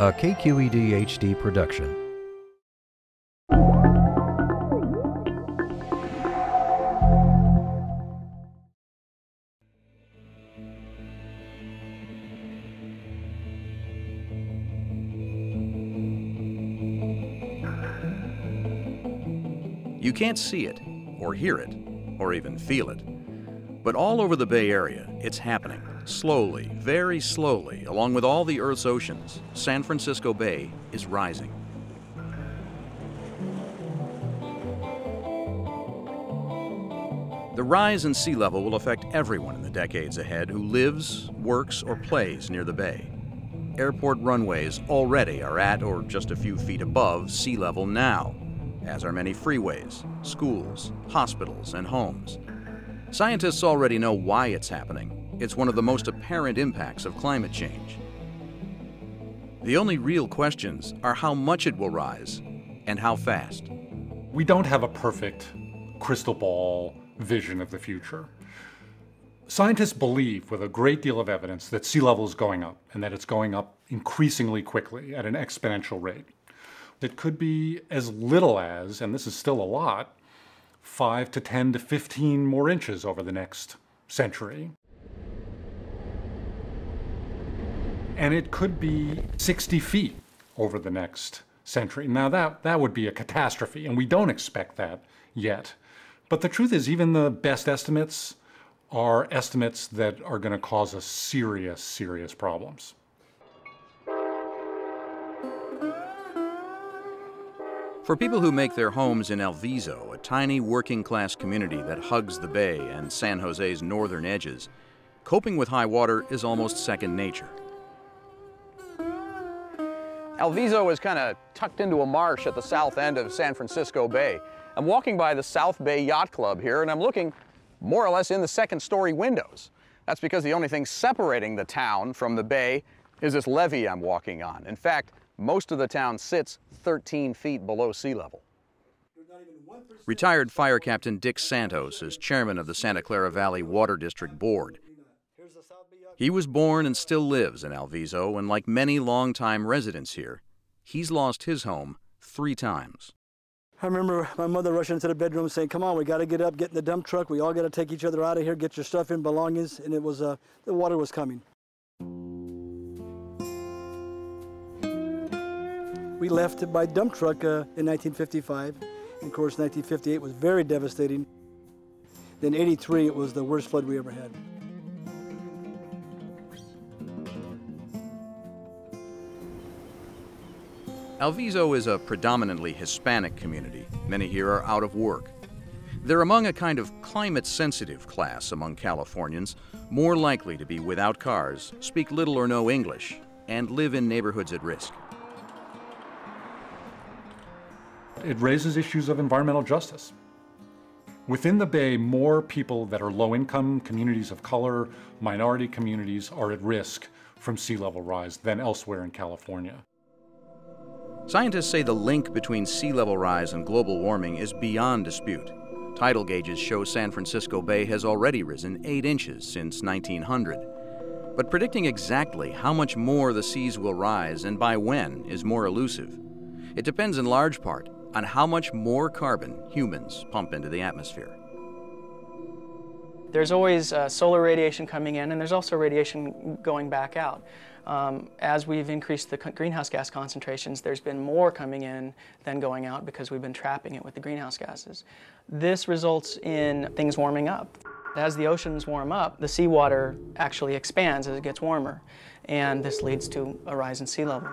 A KQED HD production. You can't see it, or hear it, or even feel it. But all over the Bay Area, it's happening. Slowly, very slowly, along with all the Earth's oceans, San Francisco Bay is rising. The rise in sea level will affect everyone in the decades ahead who lives, works, or plays near the bay. Airport runways already are at or just a few feet above sea level now, as are many freeways, schools, hospitals, and homes. Scientists already know why it's happening. It's one of the most apparent impacts of climate change. The only real questions are how much it will rise and how fast. We don't have a perfect crystal ball vision of the future. Scientists believe, with a great deal of evidence, that sea level is going up and that it's going up increasingly quickly at an exponential rate. It could be as little as, and this is still a lot, 5 to 10 to 15 more inches over the next century. And it could be 60 feet over the next century. Now, that, that would be a catastrophe, and we don't expect that yet. But the truth is, even the best estimates are estimates that are going to cause us serious, serious problems. For people who make their homes in Alviso, a tiny working class community that hugs the bay and San Jose's northern edges, coping with high water is almost second nature. Alviso is kind of tucked into a marsh at the south end of San Francisco Bay. I'm walking by the South Bay Yacht Club here and I'm looking more or less in the second story windows. That's because the only thing separating the town from the bay is this levee I'm walking on. In fact, most of the town sits 13 feet below sea level. Retired Fire Captain Dick Santos is chairman of the Santa Clara Valley Water District Board. He was born and still lives in Alviso, and like many longtime residents here, he's lost his home three times. I remember my mother rushing into the bedroom saying, "Come on, we got to get up, get in the dump truck. We all got to take each other out of here, get your stuff in, belongings." And it was uh, the water was coming. We left by dump truck uh, in 1955. And of course, 1958 was very devastating. Then 83, it was the worst flood we ever had. Alviso is a predominantly Hispanic community. Many here are out of work. They're among a kind of climate sensitive class among Californians, more likely to be without cars, speak little or no English, and live in neighborhoods at risk. It raises issues of environmental justice. Within the Bay, more people that are low income, communities of color, minority communities are at risk from sea level rise than elsewhere in California. Scientists say the link between sea level rise and global warming is beyond dispute. Tidal gauges show San Francisco Bay has already risen 8 inches since 1900. But predicting exactly how much more the seas will rise and by when is more elusive. It depends in large part on how much more carbon humans pump into the atmosphere. There's always uh, solar radiation coming in, and there's also radiation going back out. Um, as we've increased the greenhouse gas concentrations, there's been more coming in than going out because we've been trapping it with the greenhouse gases. This results in things warming up. As the oceans warm up, the seawater actually expands as it gets warmer, and this leads to a rise in sea level.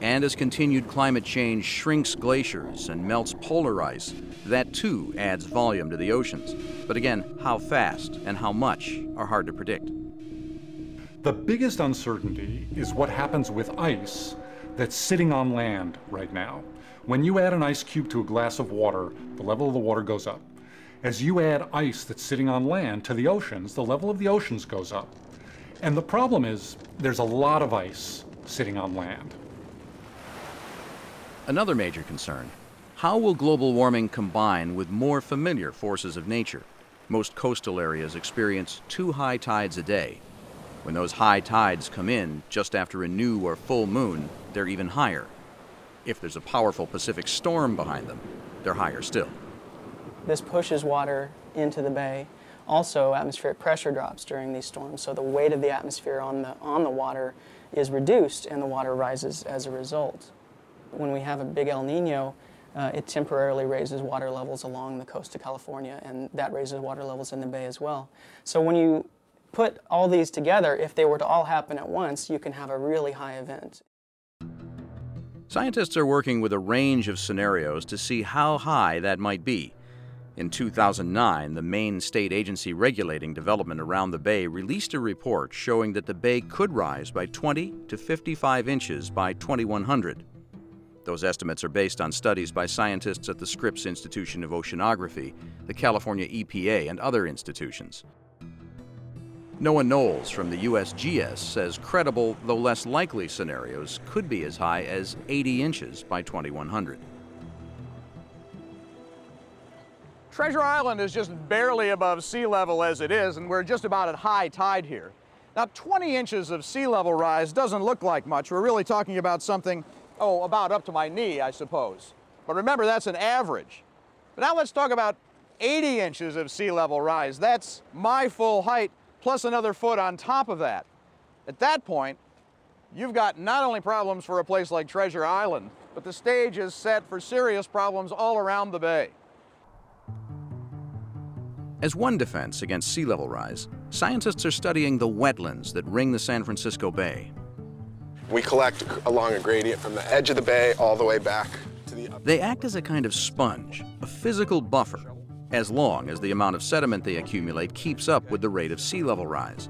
And as continued climate change shrinks glaciers and melts polar ice, that too adds volume to the oceans. But again, how fast and how much are hard to predict. The biggest uncertainty is what happens with ice that's sitting on land right now. When you add an ice cube to a glass of water, the level of the water goes up. As you add ice that's sitting on land to the oceans, the level of the oceans goes up. And the problem is there's a lot of ice sitting on land. Another major concern how will global warming combine with more familiar forces of nature? Most coastal areas experience two high tides a day. When those high tides come in just after a new or full moon, they're even higher. If there's a powerful Pacific storm behind them, they're higher still. This pushes water into the bay. Also, atmospheric pressure drops during these storms, so the weight of the atmosphere on the, on the water is reduced and the water rises as a result. When we have a big El Nino, uh, it temporarily raises water levels along the coast of California, and that raises water levels in the bay as well. So when you put all these together, if they were to all happen at once, you can have a really high event. Scientists are working with a range of scenarios to see how high that might be. In 2009, the main state agency regulating development around the bay released a report showing that the bay could rise by 20 to 55 inches by 2100. Those estimates are based on studies by scientists at the Scripps Institution of Oceanography, the California EPA, and other institutions. Noah Knowles from the USGS says credible, though less likely, scenarios could be as high as 80 inches by 2100. Treasure Island is just barely above sea level as it is, and we're just about at high tide here. Now, 20 inches of sea level rise doesn't look like much. We're really talking about something, oh, about up to my knee, I suppose. But remember, that's an average. But now let's talk about 80 inches of sea level rise. That's my full height plus another foot on top of that. At that point, you've got not only problems for a place like Treasure Island, but the stage is set for serious problems all around the bay. As one defense against sea level rise, scientists are studying the wetlands that ring the San Francisco Bay. We collect along a gradient from the edge of the bay all the way back to the They act as a kind of sponge, a physical buffer, as long as the amount of sediment they accumulate keeps up with the rate of sea level rise.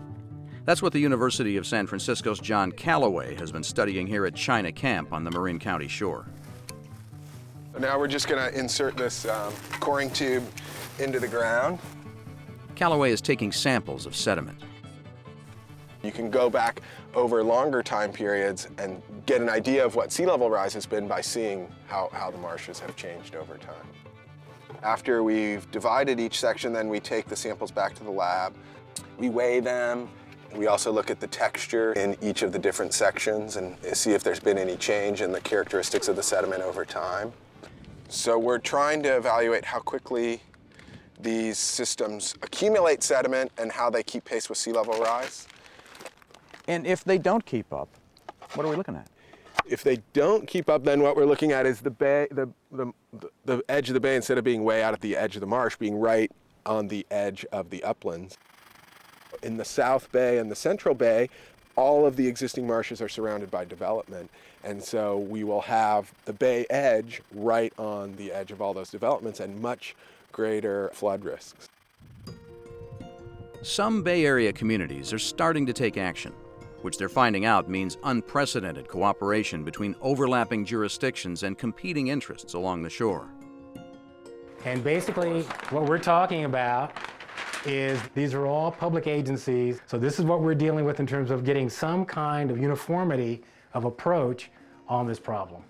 That's what the University of San Francisco's John Callaway has been studying here at China Camp on the Marin County shore. Now we're just going to insert this um, coring tube into the ground. Callaway is taking samples of sediment. You can go back over longer time periods and get an idea of what sea level rise has been by seeing how, how the marshes have changed over time. After we've divided each section, then we take the samples back to the lab. We weigh them. We also look at the texture in each of the different sections and see if there's been any change in the characteristics of the sediment over time. So we're trying to evaluate how quickly these systems accumulate sediment and how they keep pace with sea level rise. And if they don't keep up, what are we looking at? If they don't keep up, then what we're looking at is the bay, the, the, the edge of the bay, instead of being way out at the edge of the marsh, being right on the edge of the uplands. In the South Bay and the Central Bay, all of the existing marshes are surrounded by development. And so we will have the bay edge right on the edge of all those developments and much greater flood risks. Some Bay Area communities are starting to take action, which they're finding out means unprecedented cooperation between overlapping jurisdictions and competing interests along the shore. And basically, what we're talking about is these are all public agencies. So this is what we're dealing with in terms of getting some kind of uniformity of approach on this problem.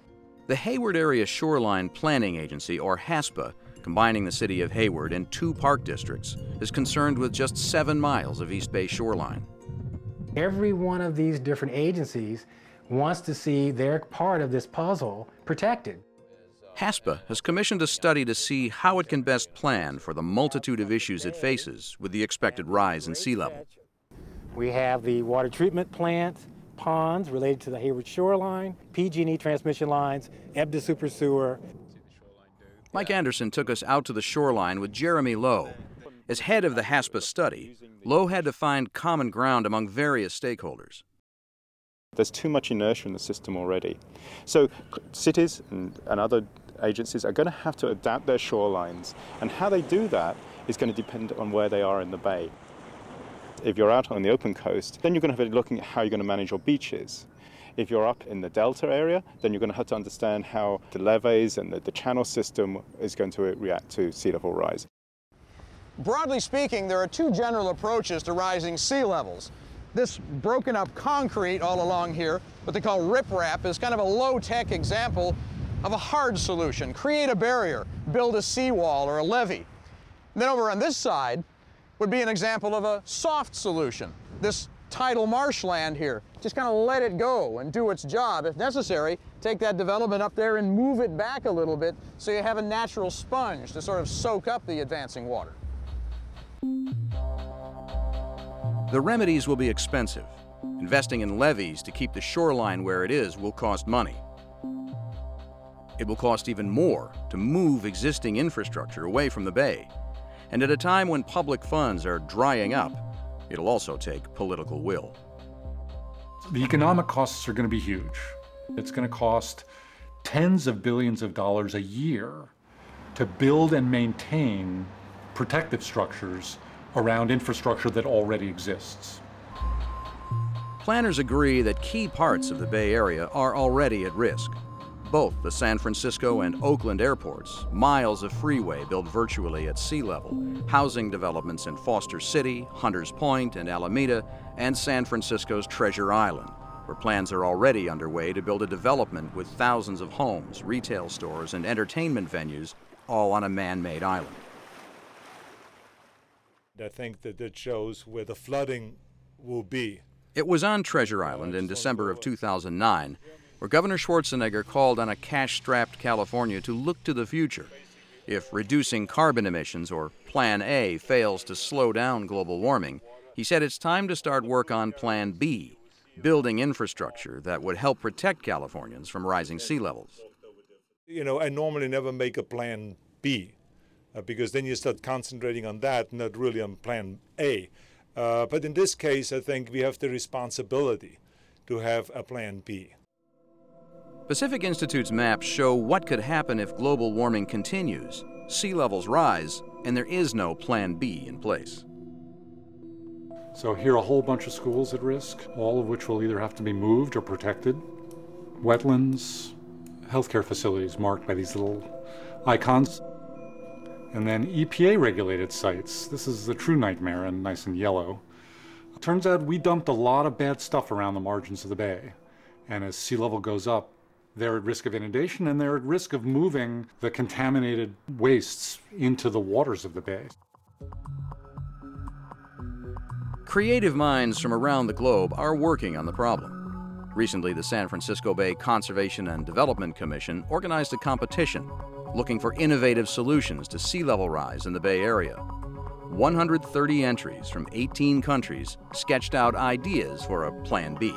The Hayward Area Shoreline Planning Agency, or HASPA, combining the city of Hayward and two park districts, is concerned with just seven miles of East Bay shoreline. Every one of these different agencies wants to see their part of this puzzle protected. HASPA has commissioned a study to see how it can best plan for the multitude of issues it faces with the expected rise in sea level. We have the water treatment plant, ponds related to the Hayward shoreline, PG&E transmission lines, EBDA super sewer. Mike Anderson took us out to the shoreline with Jeremy Lowe. As head of the HASPA study, Lowe had to find common ground among various stakeholders. There's too much inertia in the system already. So cities and, and other agencies are going to have to adapt their shorelines, and how they do that is going to depend on where they are in the bay. If you're out on the open coast, then you're going to have looking at how you're going to manage your beaches. If you're up in the delta area, then you're going to have to understand how the levees and the, the channel system is going to react to sea level rise. Broadly speaking, there are two general approaches to rising sea levels. This broken up concrete all along here, what they call riprap, is kind of a low-tech example of a hard solution. Create a barrier, build a seawall or a levee. And then over on this side, would be an example of a soft solution. This tidal marshland here, just kind of let it go and do its job. If necessary, take that development up there and move it back a little bit so you have a natural sponge to sort of soak up the advancing water. The remedies will be expensive. Investing in levees to keep the shoreline where it is will cost money. It will cost even more to move existing infrastructure away from the bay. And at a time when public funds are drying up, it'll also take political will. The economic costs are going to be huge. It's going to cost tens of billions of dollars a year to build and maintain protective structures around infrastructure that already exists. Planners agree that key parts of the Bay Area are already at risk. Both the San Francisco and Oakland airports, miles of freeway built virtually at sea level, housing developments in Foster City, Hunters Point, and Alameda, and San Francisco's Treasure Island, where plans are already underway to build a development with thousands of homes, retail stores, and entertainment venues, all on a man made island. I think that it shows where the flooding will be. It was on Treasure Island in December of 2009 where Governor Schwarzenegger called on a cash strapped California to look to the future. If reducing carbon emissions, or Plan A, fails to slow down global warming, he said it's time to start work on Plan B, building infrastructure that would help protect Californians from rising sea levels. You know, I normally never make a Plan B uh, because then you start concentrating on that, not really on Plan A. Uh, but in this case, I think we have the responsibility to have a Plan B. Pacific Institute's maps show what could happen if global warming continues, sea levels rise, and there is no Plan B in place. So here are a whole bunch of schools at risk, all of which will either have to be moved or protected. Wetlands, healthcare facilities marked by these little icons. And then EPA regulated sites. This is the true nightmare and nice and yellow. Turns out we dumped a lot of bad stuff around the margins of the bay. And as sea level goes up, they're at risk of inundation and they're at risk of moving the contaminated wastes into the waters of the bay. Creative minds from around the globe are working on the problem. Recently, the San Francisco Bay Conservation and Development Commission organized a competition looking for innovative solutions to sea level rise in the Bay Area. 130 entries from 18 countries sketched out ideas for a Plan B.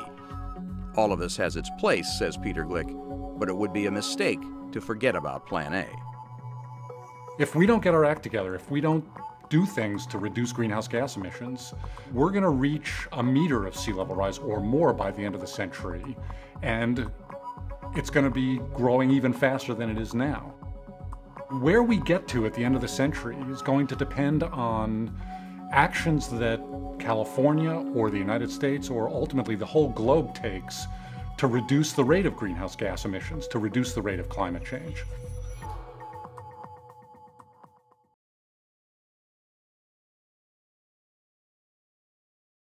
All of this has its place, says Peter Gleick, but it would be a mistake to forget about Plan A. If we don't get our act together, if we don't do things to reduce greenhouse gas emissions, we're going to reach a meter of sea level rise or more by the end of the century, and it's going to be growing even faster than it is now. Where we get to at the end of the century is going to depend on actions that California or the United States or ultimately the whole globe takes to reduce the rate of greenhouse gas emissions, to reduce the rate of climate change.